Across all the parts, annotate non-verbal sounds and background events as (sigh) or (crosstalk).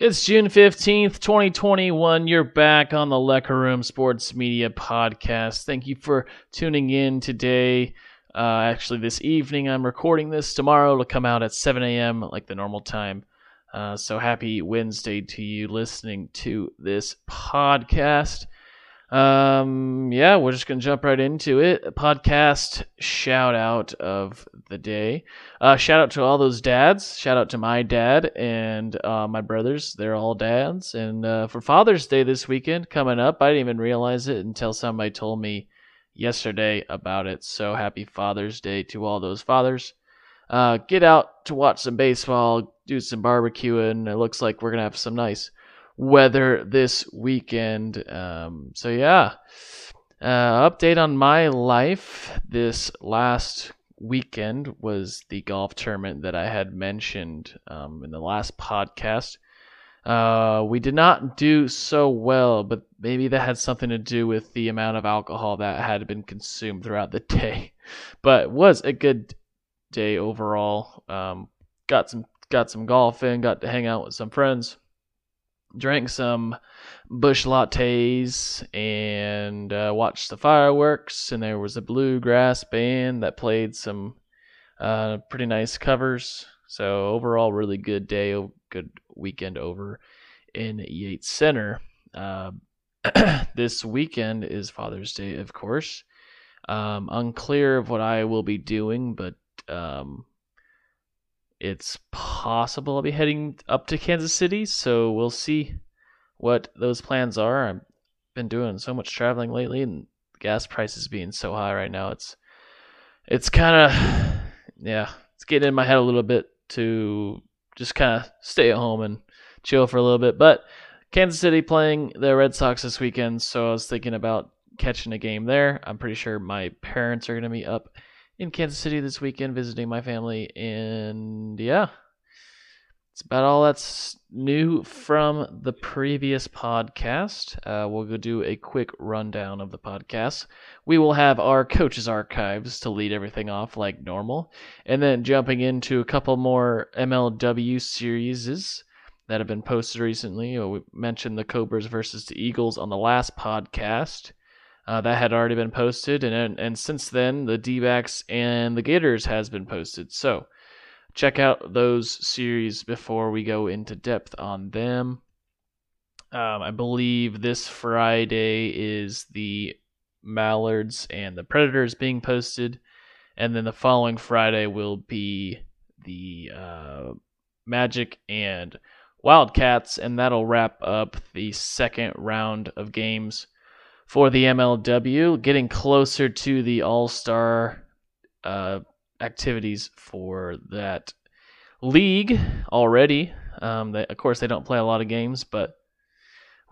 It's June 15th, 2021. You're back on the Lecker Room Sports Media Podcast. Thank you for tuning in today. Uh, actually, this evening, I'm recording this. Tomorrow it'll come out at 7 a.m., like the normal time. Uh, so happy Wednesday to you listening to this podcast. Um, yeah, we're just gonna jump right into it. Podcast shout out of the day. Uh, shout out to all those dads. Shout out to my dad and uh, my brothers. They're all dads. And uh, for Father's Day this weekend coming up, I didn't even realize it until somebody told me yesterday about it. So happy Father's Day to all those fathers. Uh, get out to watch some baseball, do some barbecuing. It looks like we're gonna have some nice weather this weekend. Um, so yeah, uh, update on my life. This last weekend was the golf tournament that I had mentioned um, in the last podcast. Uh, we did not do so well, but maybe that had something to do with the amount of alcohol that had been consumed throughout the (laughs) day. But was a good day overall. Um, got some got some golf in, got to hang out with some friends drank some Busch lattes and uh, watched the fireworks. And there was a bluegrass band that played some uh, pretty nice covers. So overall, really good day, good weekend over in Yates Center. Uh, (clears throat) this weekend is Father's Day, of course. Um, unclear of what I will be doing, but um, it's possible I'll be heading up to Kansas City, so we'll see what those plans are. I've been doing so much traveling lately, and gas prices being so high right now, it's it's kind of (sighs) yeah, it's getting in my head a little bit to just kind of stay at home and chill for a little bit. But Kansas City playing the Red Sox this weekend, so I was thinking about catching a game there. I'm pretty sure my parents are going to be up in Kansas City this weekend visiting my family. And yeah, it's about all that's new from the previous podcast. Uh, we'll go do a quick rundown of the podcast. We will have our coaches' archives to lead everything off like normal. And then jumping into a couple more MLW series that have been posted recently. We mentioned the Cobras versus the Eagles on the last podcast. Uh, that had already been posted, and, and since then the D-backs and the Gators has been posted. So check out those series before we go into depth on them. Um, I believe this Friday is the Mallards and the Predators being posted, and then the following Friday will be the uh, Magic and Wildcats, and that'll wrap up the second round of games for the MLW, getting closer to the All Star uh, activities for that league already. Um, they, of course, they don't play a lot of games, but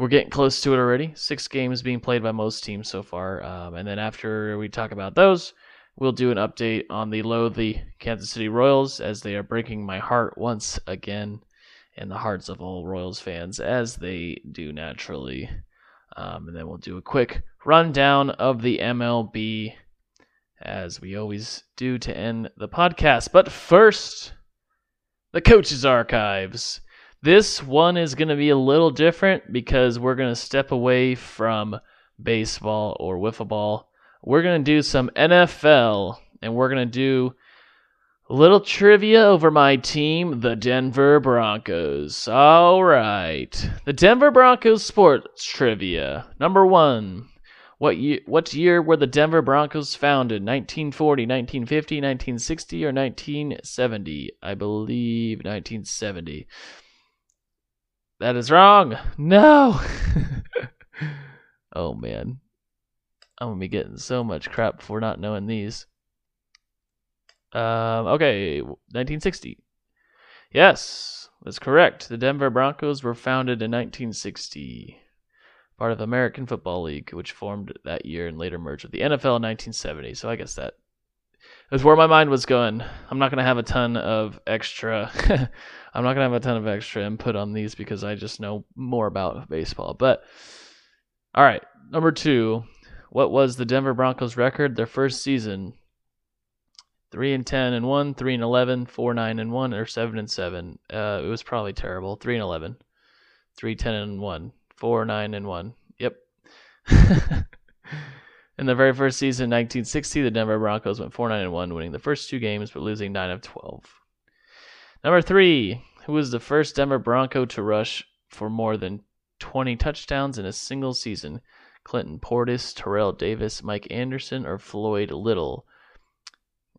we're getting close to it already. Six games being played by most teams so far. Um, and then after we talk about those, we'll do an update on the lowly Kansas City Royals as they are breaking my heart once again and the hearts of all Royals fans as they do naturally. Um, and then we'll do a quick rundown of the MLB as we always do to end the podcast. But first, the coaches' archives. This one is going to be a little different because we're going to step away from baseball or wiffle ball. We're going to do some NFL and we're going to do little trivia over my team, the Denver Broncos. All right. The Denver Broncos sports trivia. Number one. What year, what year were the Denver Broncos founded? 1940, 1950, 1960, or 1970? I believe 1970. That is wrong. No. (laughs) oh, man. I'm going to be getting so much crap for not knowing these. Um, okay, 1960. Yes, that's correct. The Denver Broncos were founded in 1960. part of American Football League, which formed that year and later merged with the NFL in 1970. So I guess that is where my mind was going. I'm not going to have a ton of extra. (laughs) I'm not going to have a ton of extra input on these because I just know more about baseball. But all right, number two, what was the Denver Broncos record their first season? Three and ten and one, three and 11, four nine and one, or seven and seven. Uh, it was probably terrible. Three and 11, three ten and one, four nine and one. Yep. (laughs) In the very first season, 1960, the Denver Broncos went 4 9 and 1, winning the first two games but losing 9 of 12. Number three, who was the first Denver Bronco to rush for more than 20 touchdowns in a single season? Clinton Portis, Terrell Davis, Mike Anderson, or Floyd Little?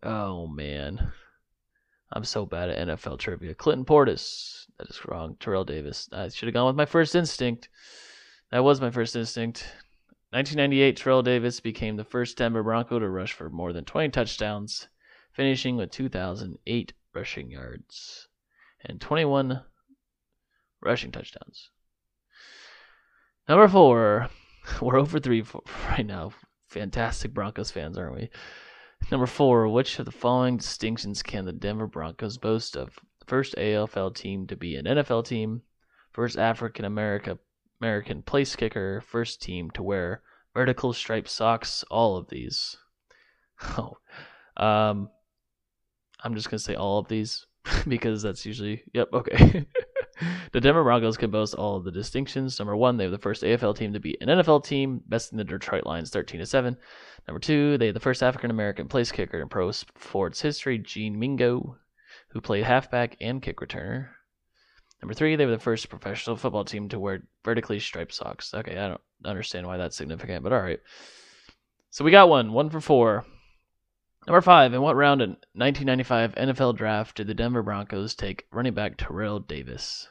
Oh, man. I'm so bad at NFL trivia. Clinton Portis. That is wrong. Terrell Davis. I should have gone with my first instinct. That was my first instinct. 1998, Terrell Davis became the first Denver Bronco to rush for more than 20 touchdowns, finishing with 2,008 rushing yards and 21 rushing touchdowns. Number four, (laughs) we're over three (laughs) right now. Fantastic Broncos fans, aren't we? Number four, which of the following distinctions can the Denver Broncos boast of? First AFL team to be an NFL team, first African American place kicker, first team to wear vertical striped socks, all of these. (laughs) Oh, um, I'm just gonna say all of these (laughs) because that's usually yep okay. (laughs) (laughs) the Denver Broncos can boast all of the distinctions. Number one, they were the first AFL team to beat an NFL team, besting the Detroit Lions 13 to seven. Number two, they are the first African American place kicker in pro sports history, Gene Mingo, who played halfback and kick returner. Number three, they were the first professional football team to wear vertically striped socks. Okay, I don't understand why that's significant, but all right. So we got one, one for four. Number five, in what round in 1995 NFL draft did the Denver Broncos take running back Terrell Davis?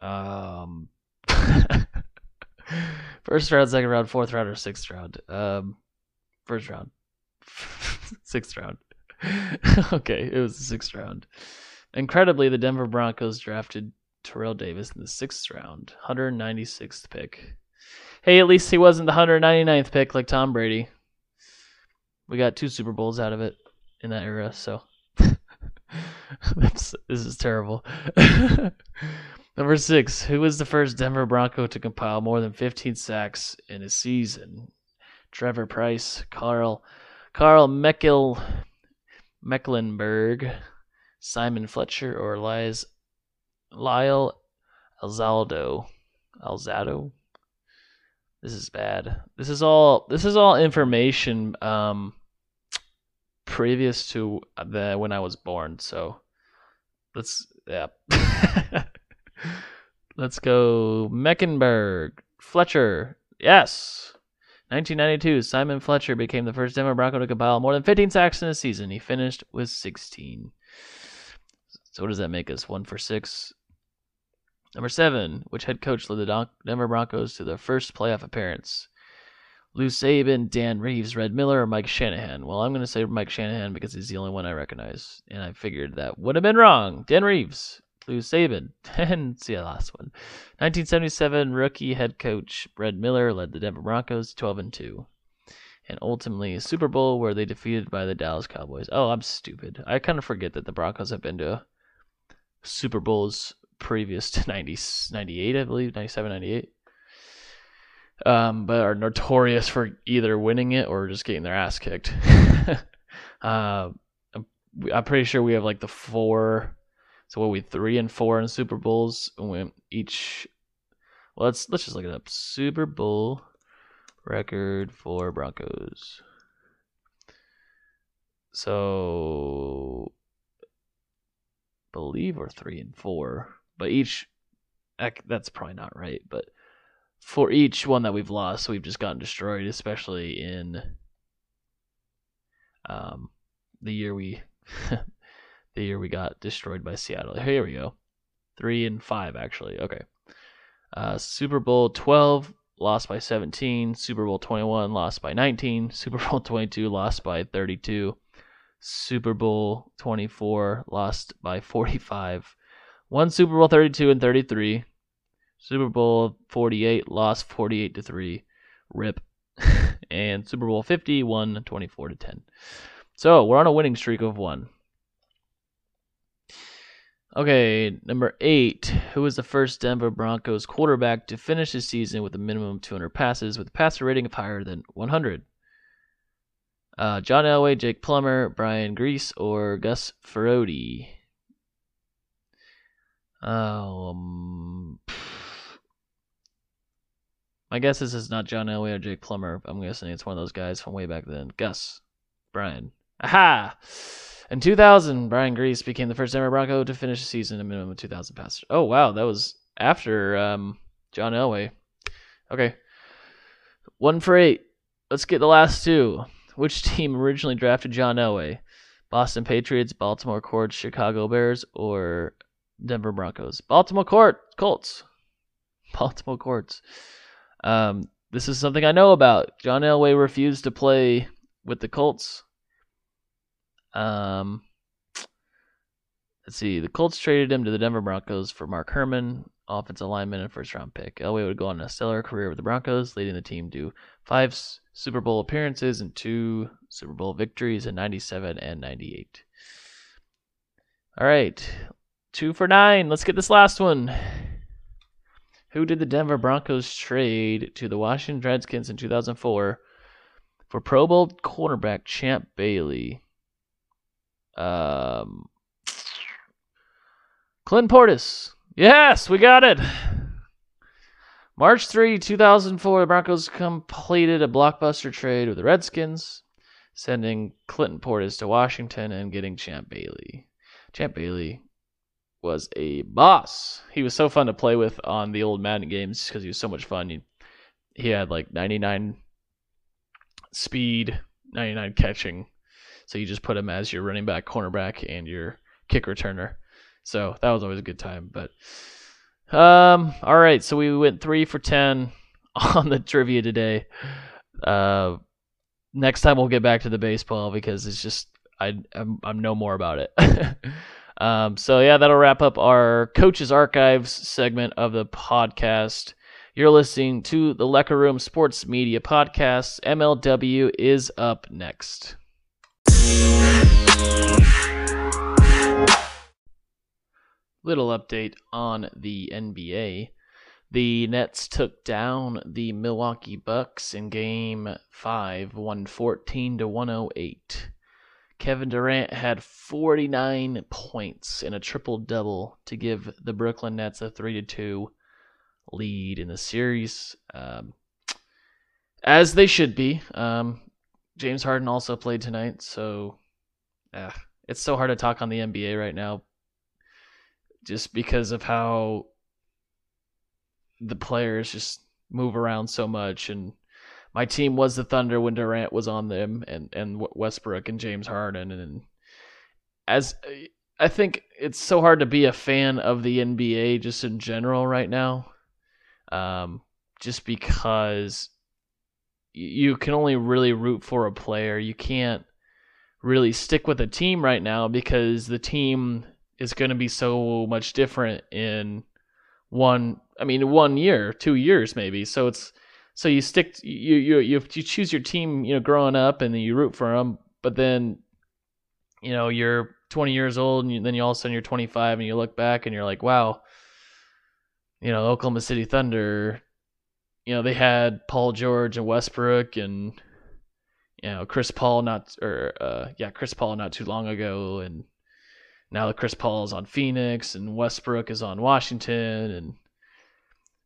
Um, (laughs) first round, second round, fourth round, or sixth round? Um, first round, (laughs) sixth round. (laughs) okay, it was the sixth round. Incredibly, the Denver Broncos drafted Terrell Davis in the sixth round, 196th pick. Hey, at least he wasn't the 199th pick like Tom Brady. We got two Super Bowls out of it in that era, so (laughs) this is terrible. (laughs) Number six, who was the first Denver Bronco to compile more than 15 sacks in a season? Trevor Pryce, Karl, Karl Meckel, Mecklenburg, Simon Fletcher or Lies, Lyle Alzado. Alzado. This is bad. This is all. This is all information um, previous to uh, the when I was born. So let's yeah. (laughs) let's go Meckenberg Fletcher. Yes. 1992, Simon Fletcher became the first Denver Bronco to compile more than 15 sacks in a season. He finished with 16. So what does that make us? One for six. Number seven, which head coach led the Denver Broncos to their first playoff appearance? Lou Saban, Dan Reeves, Red Miller, or Mike Shanahan? Well, I'm going to say Mike Shanahan because he's the only one I recognize. And I figured that would have been wrong. Dan Reeves, Lou Saban, (laughs) and see the last one. 1977 rookie head coach Red Miller led the Denver Broncos 12 and 2. And ultimately, Super Bowl where they defeated by the Dallas Cowboys. Oh, I'm stupid. I kind of forget that the Broncos have been to Super Bowls previous to (laughs) 90, 98, I believe, 97, 98. Um, but are notorious for either winning it or just getting their ass kicked. (laughs) uh, I'm pretty sure we have like the four. So what we three and four in Super Bowls. We each. Well, let's let's just look it up. Super Bowl record for Broncos. So believe we're three and four, but each that's probably not right. But for each one that we've lost, we've just gotten destroyed, especially in um, the year we (laughs) the year we got destroyed by Seattle. Here we go, three and five actually. Okay, uh, Super Bowl twelve lost by 17, Super Bowl 21 lost by 19, (laughs) Super Bowl 22 lost by 32, Super Bowl 24, lost by 45. Won Super Bowl 32 and 33. Super Bowl 48 lost 48 to 3. Rip. (laughs) and Super Bowl 50 won 24 to 10. So, we're on a winning streak of 1. Okay, number 8. Who was the first Denver Broncos quarterback to finish his season with a minimum of 200 passes with a passer rating of higher than 100? Uh, John Elway, Jake Plummer, Brian Griese, or Gus Frerotte? Um, my guess this is it's not John Elway or Jake Plummer. I'm guessing it's one of those guys from way back then. Gus, Brian. Aha! In 2000, Brian Griese became the first ever Bronco to finish the season a minimum of 2,000 passes. Oh wow, that was after um, John Elway. Okay, one for eight. Let's get the last two. Which team originally drafted John Elway? Boston Patriots, Baltimore Colts, Chicago Bears, or Denver Broncos? Baltimore Court, Colts. (laughs) Baltimore Colts. Um, this is something I know about. John Elway refused to play with the Colts. Um, let's see. The Colts traded him to the Denver Broncos for Mark Herrmann, offensive lineman and first round pick. Elway would go on a stellar career with the Broncos, leading the team to five Super Bowl appearances and two Super Bowl victories in 97 and 98. All right. Two for nine. Let's get this last one. Who did the Denver Broncos trade to the Washington Redskins in 2004 for Pro Bowl cornerback Champ Bailey? Um, Clint Portis. Yes, we got it. March 3, 2004, the Broncos completed a blockbuster trade with the Redskins, sending Clinton Portis to Washington and getting Champ Bailey. Champ Bailey was a boss. He was so fun to play with on the old Madden games because he was so much fun. He, he had like 99 speed, 99 catching. So you just put him as your running back, cornerback, and your kick returner. So that was always a good time. But um, all right, so we went three for ten (laughs) on the trivia today. Uh, next time we'll get back to the baseball because it's just I I'm, I'm no more about it. (laughs) um, so yeah, that'll wrap up our coaches archives segment of the podcast. You're listening to the Lecker Room Sports Media Podcast. MLW is up next. Little update on the NBA. The Nets took down the Milwaukee Bucks in game 5, 114 to 108. Kevin Durant had 49 points in a triple double to give the Brooklyn Nets a 3 2 lead in the series. Um, as they should be. Um, James Harden also played tonight, so uh, it's so hard to talk on the NBA right now just because of how the players just move around so much and my team was the Thunder when Durant was on them and and Westbrook and James Harden and as I think it's so hard to be a fan of the NBA just in general right now um just because you can only really root for a player you can't really stick with a team right now because the team is going to be so much different in one I mean one year, 2 years maybe. So it's so you stick you you you choose your team, you know, growing up and then you root for them, but then you know, you're 20 years old and then you all of a sudden you're 25 and you look back and you're like, wow, you know, Oklahoma City Thunder, you know, they had Paul George and Westbrook and you know, Chris Paul not or uh yeah, Chris Paul not too long ago and now that Chris Paul is on Phoenix and Westbrook is on Washington and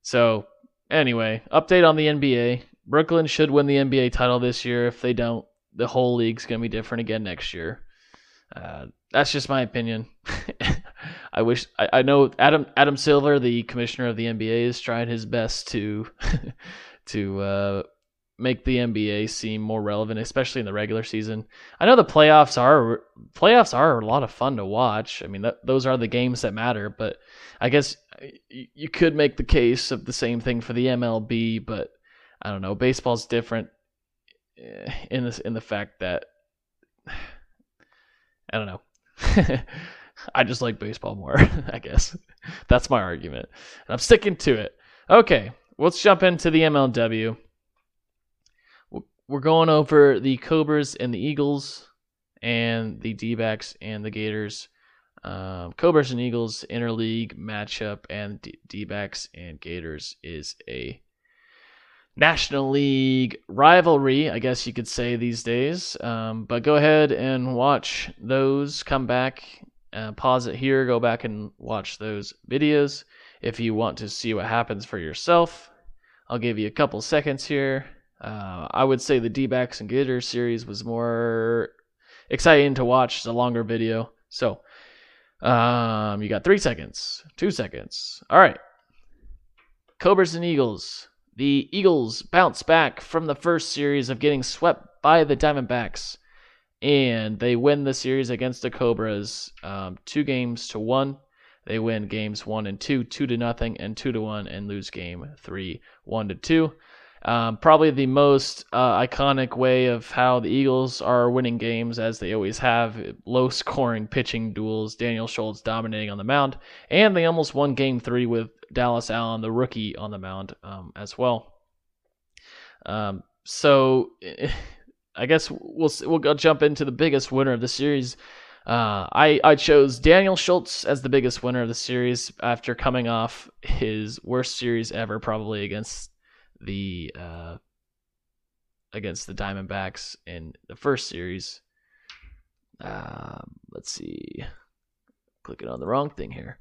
so anyway, update on the NBA. Brooklyn should win the NBA title this year. If they don't, the whole league's gonna be different again next year. Uh, that's just my opinion. (laughs) I wish I, I, know Adam Adam Silver, the commissioner of the NBA, is trying his best to (laughs) to uh, make the NBA seem more relevant, especially in the regular season. I know the playoffs are playoffs are a lot of fun to watch. I mean, that, those are the games that matter. But I guess you could make the case of the same thing for the MLB. But I don't know. Baseball's different eh, in this in the fact that (sighs) I don't know. (laughs) I just like baseball more. (laughs) I guess that's my argument, and I'm sticking to it. Okay, let's jump into the MLW. We're going over the Cobras and the Eagles, and the D backs and the Gators. Um, Cobras and Eagles interleague matchup, and D backs and Gators is a National League rivalry, I guess you could say these days. Um, but go ahead and watch those. Come back, uh, pause it here, go back and watch those videos if you want to see what happens for yourself. I'll give you a couple seconds here. Uh, I would say the D-backs and Gators series was more exciting to watch. A longer video. So, um, you got three seconds, two seconds. All right. Cobras and Eagles. The Eagles bounce back from the first series of getting swept by the Diamondbacks, and they win the series against the Cobras, um, two games to one. They win games one and two, two to nothing, and two to one, and lose game three, one to two. Um, probably the most uh, iconic way of how the Eagles are winning games, as they always have low scoring pitching duels, Daniel Schultz dominating on the mound, and they almost won game three with Dallas Allen, the rookie, on the mound um, as well. Um, so (laughs) I guess we'll we'll jump into the biggest winner of the series. Uh, I I chose Daniel Schultz as the biggest winner of the series after coming off his worst series ever, probably against the uh, against the Diamondbacks in the first series. Uh, let's see, clicking on the wrong thing here.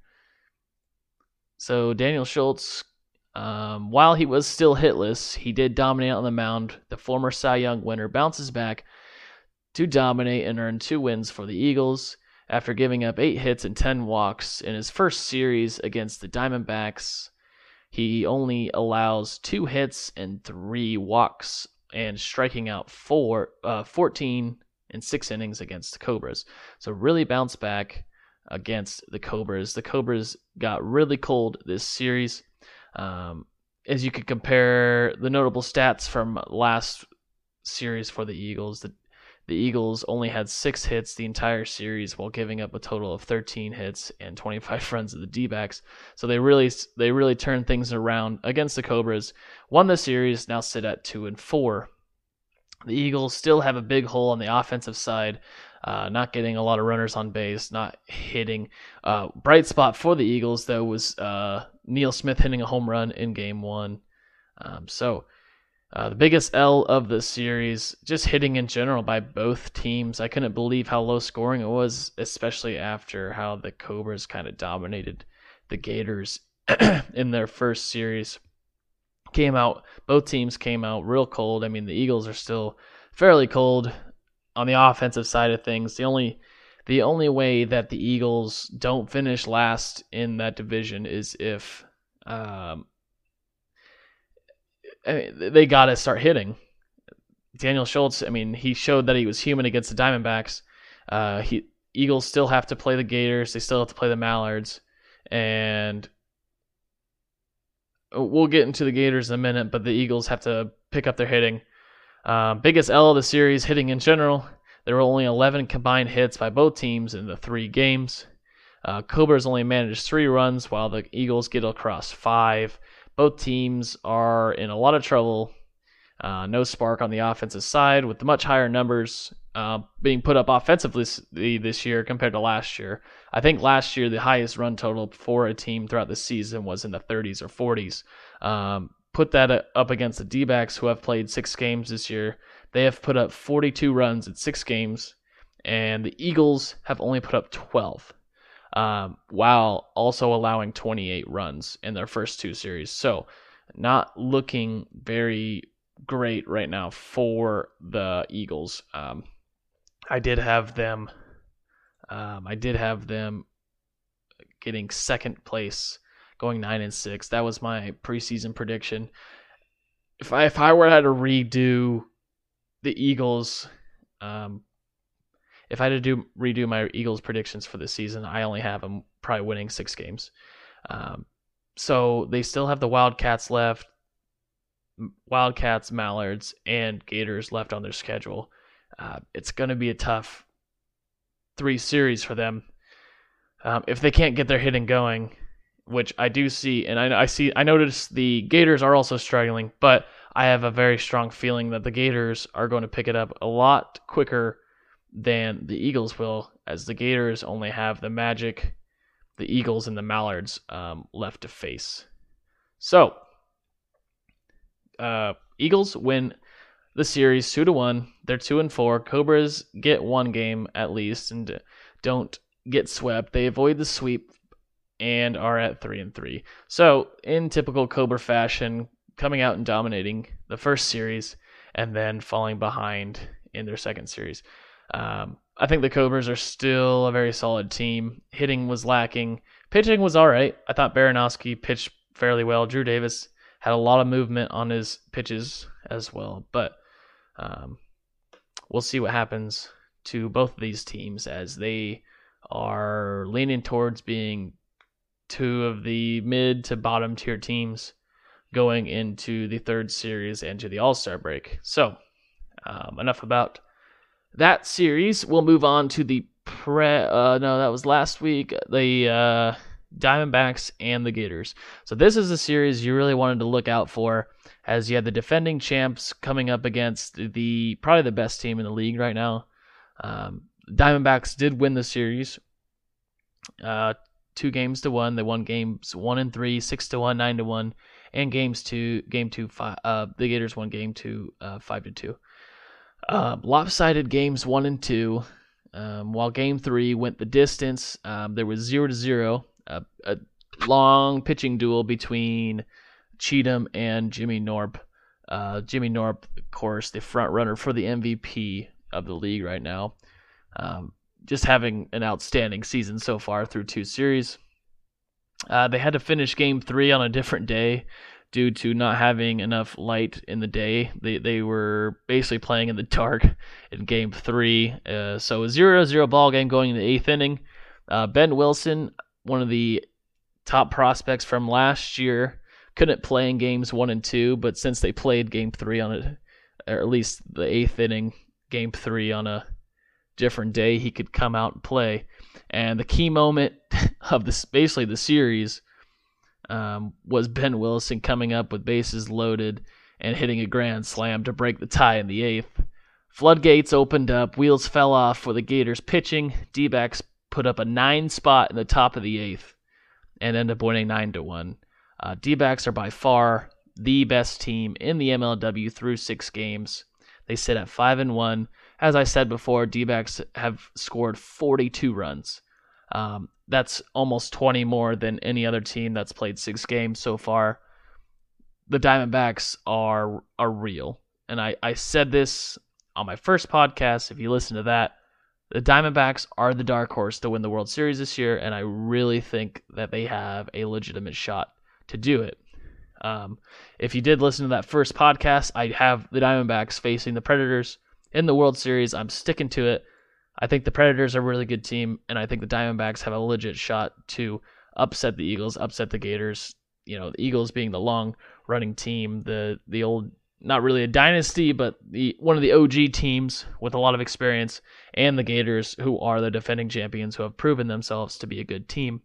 So Daniel Schultz, um, while he was still hitless, he did dominate on the mound. The former Cy Young winner bounces back to dominate and earn two wins for the Eagles after giving up eight hits and ten walks in his first series against the Diamondbacks. He only allows two hits and three walks and striking out four, uh, 14 in six innings against the Cobras. So really bounce back against the Cobras. The Cobras got really cold this series. Um, as you could compare the notable stats from last series for the Eagles, the the Eagles only had six hits the entire series while giving up a total of 13 hits and 25 (laughs) runs to the D-backs. So they really they really turned things around against the Cobras. Won the series, now sit at two and four. The Eagles still have a big hole on the offensive side, uh, not getting a lot of runners on base, not hitting. Uh, bright spot for the Eagles though was uh, Neil Smith hitting a home run in Game One. Um, so uh, the biggest L of the series, just hitting in general by both teams. I couldn't believe how low scoring it was, especially after how the Cobras kind of dominated the Gators (clears throat) in their first series. Came out, both teams came out real cold. I mean, the Eagles are still fairly cold on the offensive side of things. The only the only way that the Eagles don't finish last in that division is if um, I mean, they got to start hitting. Daniel Schultz, I mean, he showed that he was human against the Diamondbacks. Uh, he Eagles still have to play the Gators. They still have to play the Mallards, and we'll get into the Gators in a minute. But the Eagles have to pick up their hitting. Uh, biggest L of the series, hitting in general. There were only 11 combined hits by both teams in the three games. Uh, Cobras only managed three runs, while the Eagles get across five. Both teams are in a lot of trouble. Uh, no spark on the offensive side, with the much higher numbers uh, being put up offensively this year compared to last year. I think last year the highest run total for a team throughout the season was in the 30s or 40s. Um, put that up against the D backs, who have played six games this year. They have put up 42 runs in six games, and the Eagles have only put up 12 um, while also allowing 28 runs in their first two series. So, not looking very great right now for the Eagles. Um, I did have them. Um, I did have them getting second place, going nine and six. That was my preseason prediction. If I if I were to redo the Eagles um, if I had to do redo my Eagles predictions for this season, I only have them probably winning six games. Um, so they still have the Wildcats left, Wildcats, Mallards, and Gators left on their schedule. Uh, it's going to be a tough three series for them. Um, if they can't get their hitting going, which I do see, and I, I see I notice the Gators are also struggling, but I have a very strong feeling that the Gators are going to pick it up a lot quicker than the Eagles will, as the Gators only have the Magic, the Eagles, and the Mallards um, left to face. So, uh, Eagles win the series two to one. They're two and four. Cobras get one game at least and don't get swept. They avoid the sweep and are at three and three. So, in typical Cobra fashion, coming out and dominating the first series and then falling behind in their second series. Um, I think the Cobras are still a very solid team. Hitting was lacking. Pitching was all right. I thought Baranowski pitched fairly well. Drew Davis had a lot of movement on his pitches as well. But um, we'll see what happens to both of these teams as they are leaning towards being two of the mid to bottom tier teams going into the third series and to the All Star break. So, um, enough about that series. We'll move on to the pre. Uh, no, that was last week. The uh, Diamondbacks and the Gators. So this is a series you really wanted to look out for, as you had the defending champs coming up against the probably the best team in the league right now. Um, Diamondbacks did win the series, uh, two games to one. They won games one and three, six to one, nine to one, and games two, game two, five. Uh, the Gators won game two, uh, five to two. Uh, lopsided games one and two. Um, while game three went the distance, um, there was zero to zero, a, a, long pitching duel between Cheatham and Jimmy Norp. Uh, Jimmy Norp, of course, the front runner for the MVP of the league right now. Um, just having an outstanding season so far through two series. Uh, they had to finish game three on a different day due to not having enough light in the day. They they were basically playing in the dark in game three. Uh, so a 0-0 ball game going in the eighth inning. Uh, ben Wilson, one of the top prospects from last year, couldn't play in games one and two, but since they played game three on it, or at least the eighth inning, game three on a different day, he could come out and play. And the key moment (laughs) of this, basically the series, um, was Ben Wilson coming up with bases loaded and hitting a grand slam to break the tie in the eighth. Floodgates opened up, wheels fell off for the Gators pitching. D put up a nine spot in the top of the eighth and end up winning 9 to 1. Uh, D are by far the best team in the MLW through six games. They sit at 5 and 1. As I said before, D have scored 42 runs. Um, that's almost 20 more than any other team that's played six games so far. The Diamondbacks are are real. And I, I said this on my first podcast. If you listen to that, the Diamondbacks are the dark horse to win the World Series this year, and I really think that they have a legitimate shot to do it. Um, if you did listen to that first podcast, I have the Diamondbacks facing the Predators in the World Series. I'm sticking to it. I think the Predators are a really good team, and I think the Diamondbacks have a legit shot to upset the Eagles, upset the Gators. You know, the Eagles being the long running team, the the old not really a dynasty, but the one of the OG teams with a lot of experience, and the Gators, who are the defending champions, who have proven themselves to be a good team.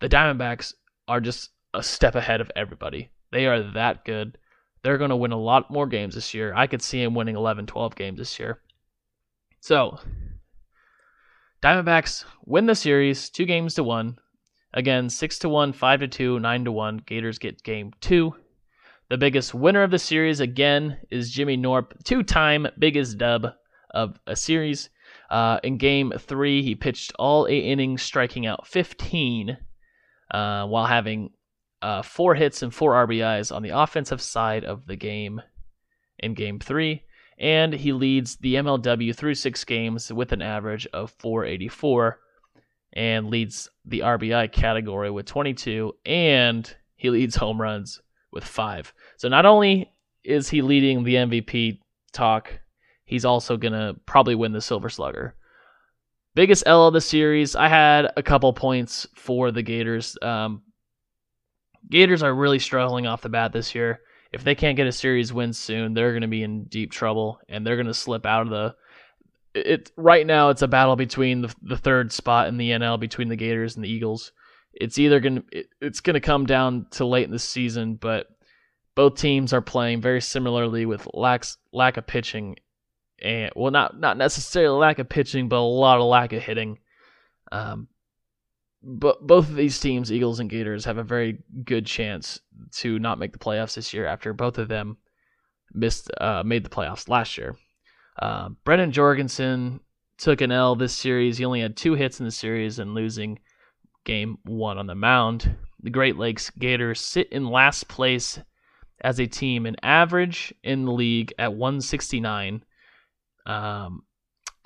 The Diamondbacks are just a step ahead of everybody. They are that good. They're going to win a lot more games this year. I could see them winning 11, 12 games this year. So, Diamondbacks win the series, two games to one. Again, six to one, five to two, nine to one. Gators get game two. The biggest winner of the series again is Jimmy Norp, two-time biggest dub of a series. Uh, in game three, he pitched all eight innings, striking out 15, uh, while having uh, four hits and four RBIs on the offensive side of the game in game three and he leads the MLW through six games with an average of 484 and leads the RBI category with 22 and he leads home runs with 5. So not only is he leading the MVP talk, he's also going to probably win the Silver Slugger. Biggest L of the series, I had a couple points for the Gators. Um, Gators are really struggling off the bat this year if they can't get a series win soon, they're going to be in deep trouble and they're going to slip out of the. It right now it's a battle between the, the third spot in the NL between the Gators and the Eagles. it's either going to it's going to come down to late in the season, but both teams are playing very similarly with lack lack of pitching and well not not necessarily lack of pitching, but a lot of lack of hitting. Um, but both of these teams, Eagles and Gators, have a very good chance to not make the playoffs this year after both of them missed uh, made the playoffs last year. Uh, Brennan Jorgensen took an L this series. He only had two hits in the series and losing game one on the mound. The Great Lakes Gators sit in last place as a team, an average in the league at 169. Um,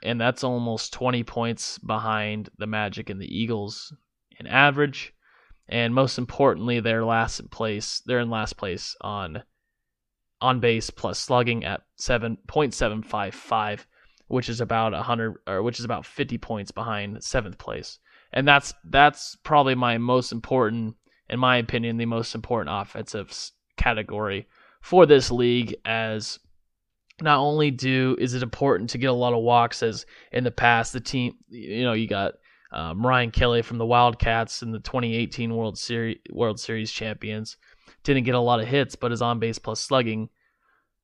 and that's almost 20 points behind the Magic and the Eagles in average. And most importantly, they're last in place. They're in last place on on base plus slugging at 7.755, which is about 100 or which is about 50 points behind seventh place. And that's that's probably my most important, in my opinion, the most important offensive category for this league. As not only do is it important to get a lot of walks, as in the past the team, you know, you got um, Ryan Kelly from the Wildcats in the 2018 World Series World Series champions didn't get a lot of hits, but his on base plus slugging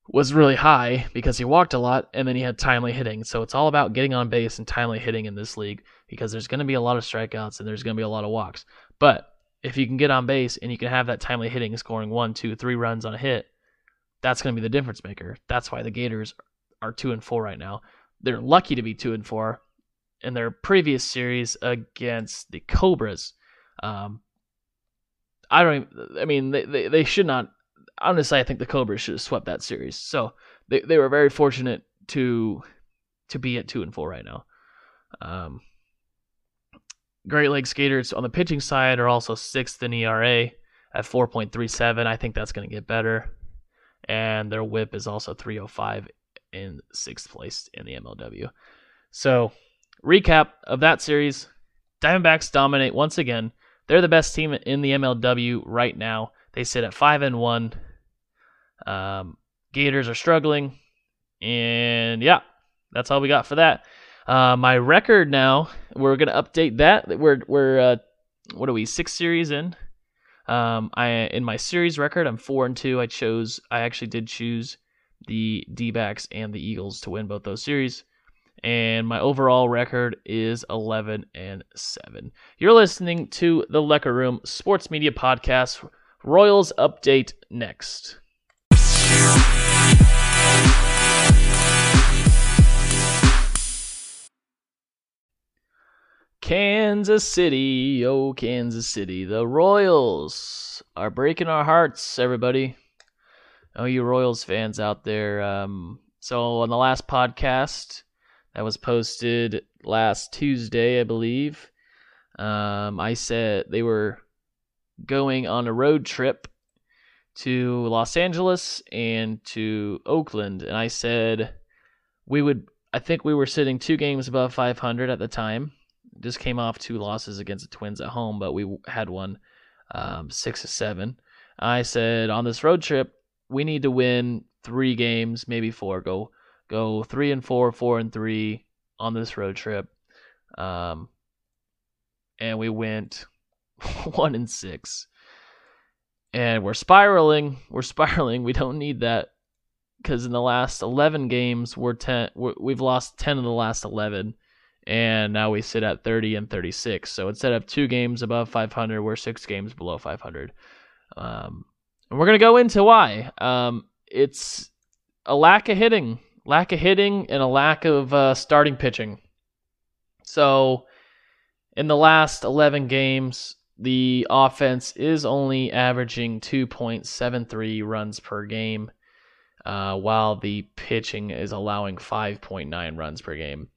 was really high because he walked a lot and then he had timely hitting. So it's all about getting on base and timely hitting in this league because there's going to be a lot of strikeouts and there's going to be a lot of walks. But if you can get on base and you can have that timely hitting, scoring one, two, three runs on a hit, that's going to be the difference maker. That's why the Gators are two and four right now. They're lucky to be two and four in their previous series against the Cobras. Um, I don't. Even, I mean, they, they they should not honestly, I think the Cobras should have swept that series. So they they were very fortunate to to be at two and four right now. Um, Great Lakes Gators on the pitching side are also sixth in ERA at 4.37. I think that's going to get better. And their whip is also 305 in sixth place in the MLW. So, recap of that series Diamondbacks dominate once again. They're the best team in the MLW right now. They sit at five and one. Um, Gators are struggling, and yeah, that's all we got for that. Uh, my record now, we're gonna update that. We're we're uh, what are we six series in? Um, I in my series record, I'm four and two. I chose, I actually did choose the D-backs and the Eagles to win both those series and my overall record is 11 and 7. You're listening to the Lecker Room Sports Media Podcast. Royals update next. Kansas City, oh Kansas City, the Royals are breaking our hearts, everybody. Oh, you Royals fans out there. Um, so on the last podcast that was posted last Tuesday, I believe, um, I said they were going on a road trip to Los Angeles and to Oakland, and I said we would. I think we were sitting two games above 500 at the time. Just came off two losses against the Twins at home, but we had one um, six to seven. I said on this road trip we need to win three games, maybe four. Go go three and four, four and three on this road trip. Um, and we went (laughs) one and six. And we're spiraling. We're spiraling. We don't need that because in the last 11 games, we're 10. We're, we've lost 10 of the last 11, and now we sit at 30 and 36. So instead of two games above 500, we're six games below 500. Um, and we're gonna go into why. Um, it's a lack of hitting, lack of hitting, and a lack of uh, starting pitching. So in the last 11 games, the offense is only averaging 2.73 runs per game, uh, while the pitching is allowing 5.9 runs per game.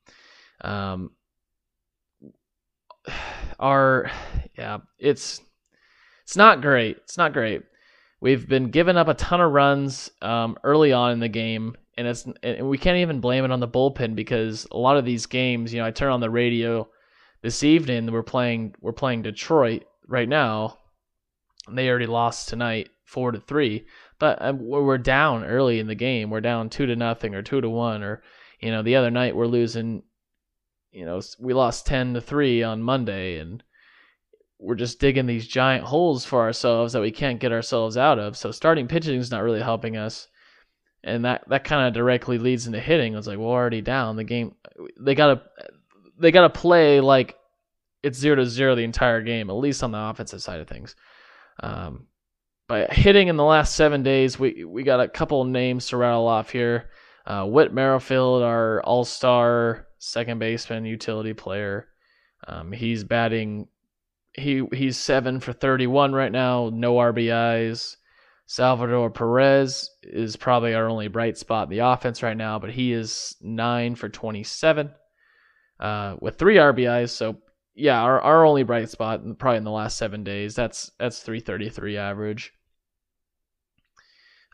Um, our yeah, it's it's not great. It's not great. We've been giving up a ton of runs um, early on in the game, and it's and we can't even blame it on the bullpen because a lot of these games, you know, I turn on the radio this evening we're playing we're playing Detroit right now. And they already lost tonight, four to three. But um, we're down early in the game. We're down two to nothing or two to one, or you know, the other night we're losing. You know, we lost ten to three on Monday, and we're just digging these giant holes for ourselves that we can't get ourselves out of. So starting pitching is not really helping us, and that that kind of directly leads into hitting. It's like we're already down the game. They gotta they gotta play like it's zero to zero the entire game, at least on the offensive side of things. Um, but hitting in the last seven days, we we got a couple names to rattle off here. Uh, Whit Merrifield, our All Star second baseman, utility player. Um, he's batting. He he's seven for 31 right now. No RBIs. Salvador Perez is probably our only bright spot in the offense right now, but he is nine for 27 uh, with three RBIs. So yeah, our, our only bright spot probably in the last seven days. That's that's 333 average.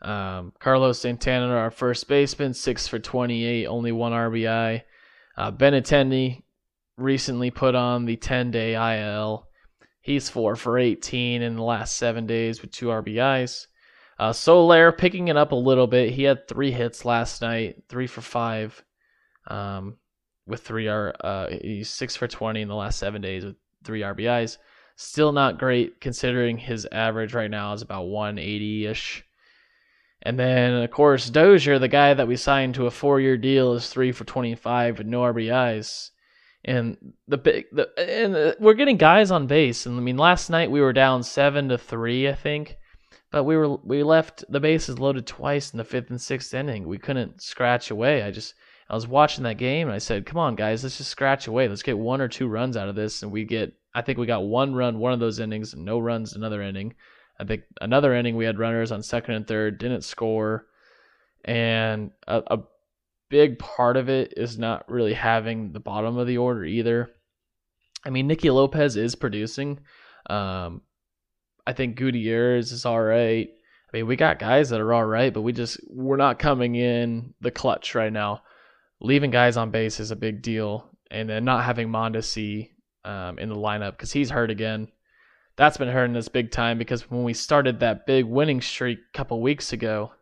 Um, Carlos Santana, our first baseman, six for 28, only one RBI. Uh, Benintendi recently put on the 10 day IL. He's four for 18 in the last seven days with two RBIs. Uh, Soler picking it up a little bit. He had three hits last night, three for five, um, with three R. Uh, he's six for 20 in the last seven days with three RBIs. Still not great considering his average right now is about 180 ish. And then, of course, Dozier, the guy that we signed to a four-year deal, is three for 25 with no RBIs. And the big, the, and uh, we're getting guys on base. And I mean, last night we were down seven to three, I think, but we were we left the bases loaded twice in the fifth and sixth inning. We couldn't scratch away. I just I was watching that game and I said, "Come on, guys, let's just scratch away. Let's get one or two runs out of this." And we get, I think we got one run one of those innings, and no runs another inning. I think another inning we had runners on second and third, didn't score, and a, a big part of it is not really having the bottom of the order either. I mean, Nicky Lopez is producing. Um, I think Gutierrez is all right. I mean, we got guys that are all right, but we just we're not coming in the clutch right now. Leaving guys on base is a big deal, and then not having Mondesi um, in the lineup because he's hurt again that's been hurting us big time because when we started that big winning streak a couple weeks ago,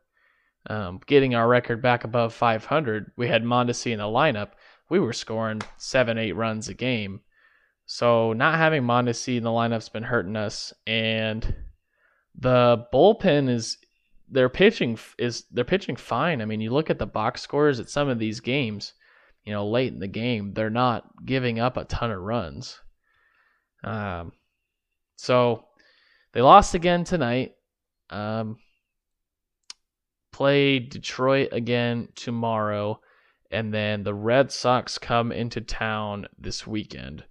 um, getting our record back above 500, we had Mondesi in the lineup. We were scoring seven, eight runs a game. So not having Mondesi in the lineup's been hurting us, and the bullpen is their pitching is they're pitching fine. I mean, you look at the box scores at some of these games, you know, late in the game, they're not giving up a ton of runs. Um, so they lost again tonight. Um, play Detroit again tomorrow, and then the Red Sox come into town this weekend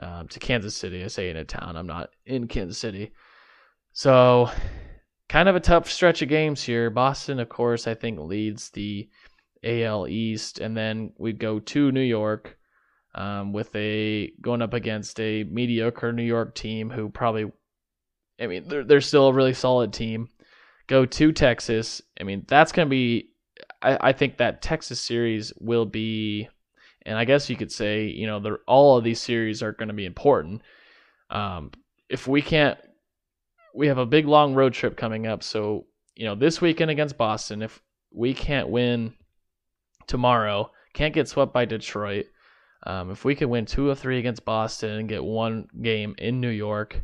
um, to Kansas City. I say in a town. I'm not in Kansas City. So kind of a tough stretch of games here. Boston, of course, I think leads the AL East, and then we go to New York um, with a going up against a mediocre New York team who probably, I mean, they're they're still a really solid team. Go to Texas. I mean, that's going to be. I, I think that Texas series will be, and I guess you could say, you know, all of these series are going to be important. Um, if we can't, we have a big long road trip coming up. So you know, this weekend against Boston, if we can't win tomorrow, can't get swept by Detroit um, if we could win two or three against Boston and get one game in New York,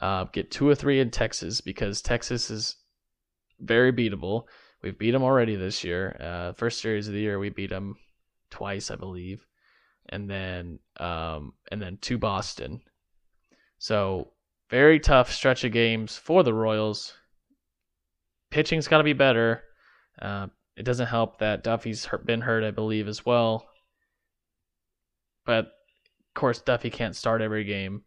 uh, get two or three in Texas because Texas is very beatable. We've beat them already this year. Uh, first series of the year, we beat them twice, I believe, and then um, and then to Boston. So very tough stretch of games for the Royals. Pitching's got to be better. Uh, it doesn't help that Duffy's been hurt, I believe, as well. But of course, Duffy can't start every game.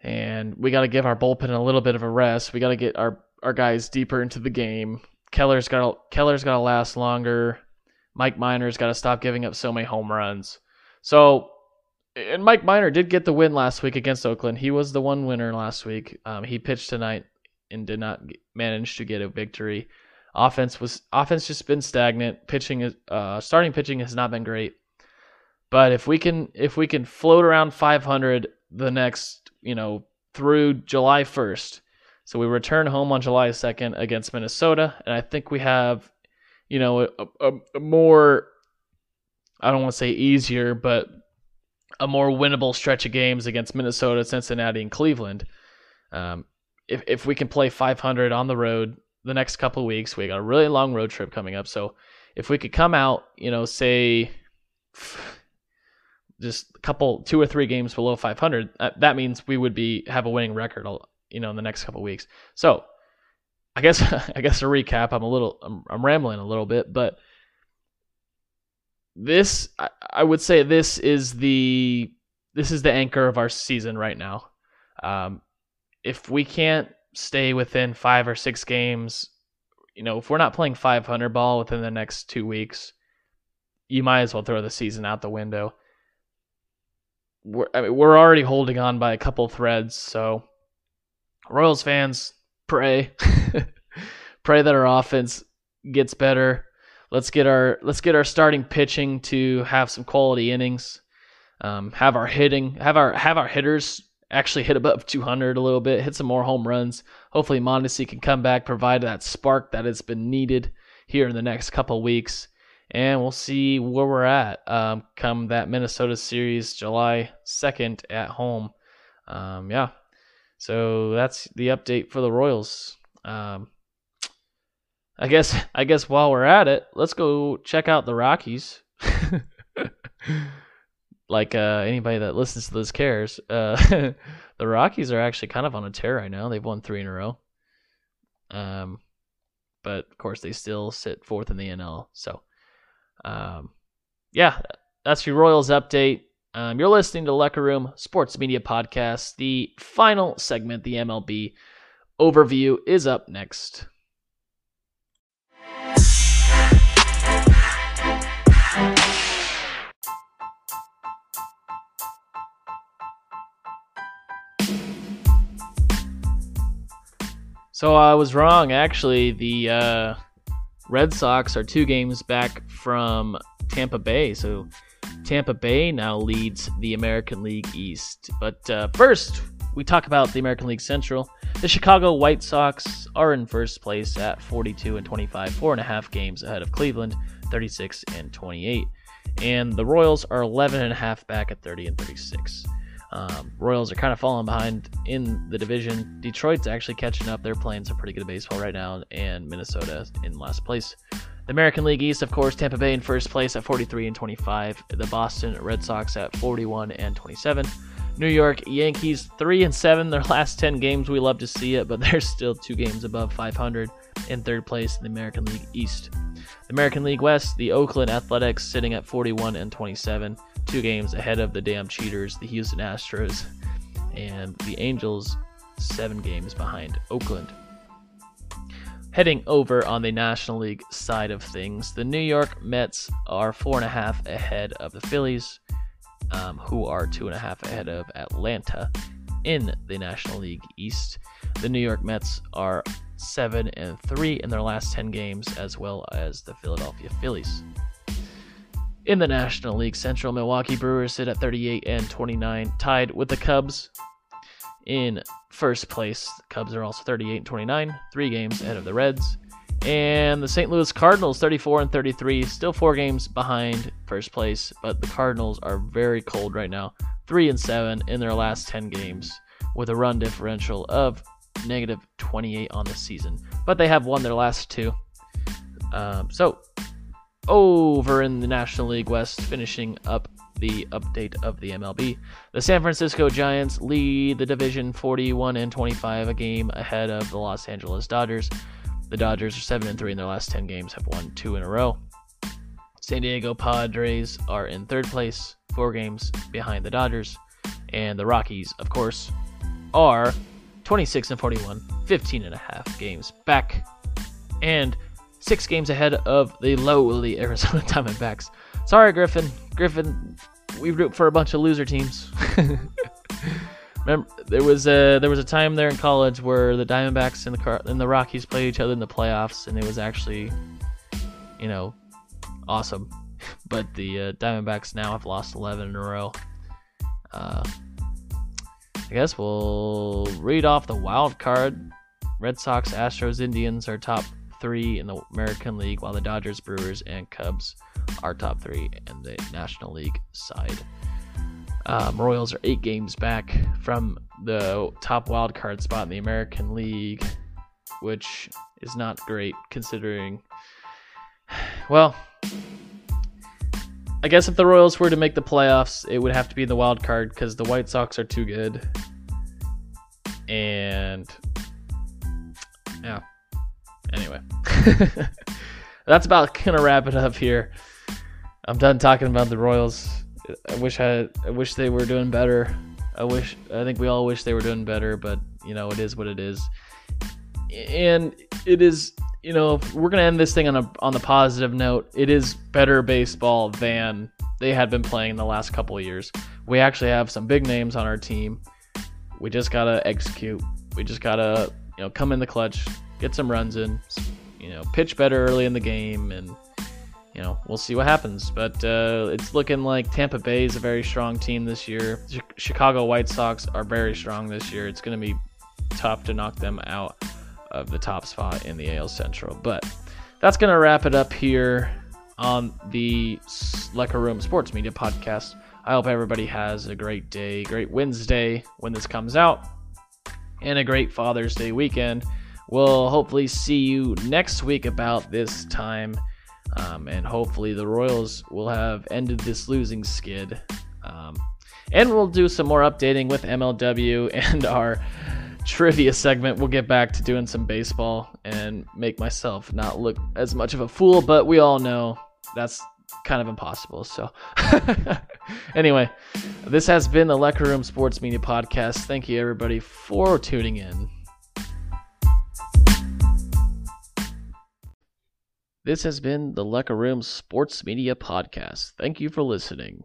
And we got to give our bullpen a little bit of a rest. We got to get our, our guys deeper into the game. Keller's got Keller's got to last longer. Mike Minor's got to stop giving up so many home runs. So, and Mike Minor did get the win last week against Oakland. He was the one winner last week. Um, he pitched tonight and did not manage to get a victory. Offense was offense just been stagnant. Pitching is uh, starting pitching has not been great. But if we can if we can float around 500 the next, you know, through July 1st. So we return home on July 2nd against Minnesota and I think we have, you know, a, a, a more I don't want to say easier, but a more winnable stretch of games against Minnesota, Cincinnati, and Cleveland. Um, if if we can play 500 on the road the next couple weeks, we got a really long road trip coming up. So if we could come out, you know, say (sighs) just a couple, two or three games below 500, that means we would be have a winning record, you know, in the next couple weeks. So I guess (laughs) I guess to recap, I'm a little I'm, I'm rambling a little bit, but this I, I, would say this is the this is the anchor of our season right now. Um, if we can't stay within five or six games, you know, if we're not playing 500 ball within the next two weeks, you might as well throw the season out the window. We're I mean, we're already holding on by a couple threads, so Royals fans pray (laughs) pray that our offense gets better let's get our let's get our starting pitching to have some quality innings. Um, have our hitting, have our have our hitters actually hit above 200 a little bit, hit some more home runs. Hopefully, Mondesi can come back, provide that spark that has been needed here in the next couple weeks, and we'll see where we're at um, come that Minnesota series, July 2nd at home. Um, yeah, so that's the update for the Royals. Um, I guess I guess while we're at it, let's go check out the Rockies. (laughs) like uh, anybody that listens to this cares. Uh, (laughs) the Rockies are actually kind of on a tear right now. They've won three in a row. Um, but of course they still sit fourth in the NL. So, um, yeah, that's your Royals update. Um, you're listening to Lecker Room Sports Media Podcast. The final segment, the MLB overview, is up next. So I was wrong. Actually, the uh, Red Sox are two games back from Tampa Bay. So Tampa Bay now leads the American League East. But uh, first, we talk about the American League Central. The Chicago White Sox are in first place at 42 and 25, four and a half games ahead of Cleveland, 36 and 28. And the Royals are 11 and a half back at 30 and 36. Um, Royals are kind of falling behind in the division. Detroit's actually catching up. They're playing some pretty good baseball right now, and Minnesota in last place. The American League East, of course, Tampa Bay in first place at 43 and 25. The Boston Red Sox at 41 and 27. New York Yankees 3 and 7 their last 10 games. We love to see it, but (laughs) they're still two games above 500 in third place in the American League East. The American League West, the Oakland Athletics sitting at 41 and 27 two games ahead of the damn cheaters, the Houston Astros, and the Angels, seven games behind Oakland. Heading over on the National League side of things, the New York Mets are four and a half ahead of the Phillies, um, who are two and a half ahead of Atlanta in the National League East. The New York Mets are seven and three in their last ten games, as well as the Philadelphia Phillies. In the National League Central, Milwaukee Brewers sit at 38 and 29, tied with the Cubs in first place. The Cubs are also 38 and 29, three games ahead of the Reds. And the St. Louis Cardinals, 34 and 33, still four games behind first place, but the Cardinals are very cold right now, three and seven in their last 10 games, with a run differential of negative 28 on the season. But they have won their last two. Um, so over in the National League West, finishing up the update of the MLB. The San Francisco Giants lead the division 41 and 25, a game ahead of the Los Angeles Dodgers. The Dodgers are 7 and 3 in their last 10 games, have won 2 in a row. San Diego Padres are in third place, 4 games behind the Dodgers. And the Rockies, of course, are 26 and 41, 15 and a half games back. And six games ahead of the lowly (laughs) Arizona Diamondbacks. Sorry, Griffin. Griffin, we root for a bunch of loser teams. (laughs) Remember, there was a there was a time there in college where the Diamondbacks and the Car- and the Rockies played each other in the playoffs, and it was actually, you know, awesome. (laughs) But the uh, Diamondbacks now have lost 11 in a row. Uh, I guess we'll read off the wild card. Red Sox, Astros, Indians are top three in the American League, while the Dodgers, Brewers, and Cubs are top three in the National League side. Um, Royals are eight games back from the top wild card spot in the American League, which is not great considering. (sighs) Well, I guess if the Royals were to make the playoffs, it would have to be in the wild card because the White Sox are too good. And yeah. Anyway, (laughs) that's about gonna wrap it up here. I'm done talking about the Royals. I wish I, I wish they were doing better. I wish I think we all wish they were doing better, but you know it is what it is. And it is you know we're gonna end this thing on a on the positive note. It is better baseball than they had been playing in the last couple of years. We actually have some big names on our team. We just gotta execute. We just gotta you know come in the clutch, get some runs in, you know pitch better early in the game, and you know, we'll see what happens. But uh, it's looking like Tampa Bay is a very strong team this year. Chicago White Sox are very strong this year. It's going to be tough to knock them out of the top spot in the AL Central. But that's going to wrap it up here on the Lecker Room Sports Media Podcast. I hope everybody has a great day, great Wednesday when this comes out, and a great Father's Day weekend. We'll hopefully see you next week about this time. Um, and hopefully the Royals will have ended this losing skid. Um, and we'll do some more updating with MLW (laughs) and our trivia segment. We'll get back to doing some baseball and make myself not look as much of a fool, but we all know that's kind of impossible. So, (laughs) anyway, this has been the Lecker Room Sports Media Podcast. Thank you, everybody, for tuning in. This has been the Lecker Room Sports Media Podcast. Thank you for listening.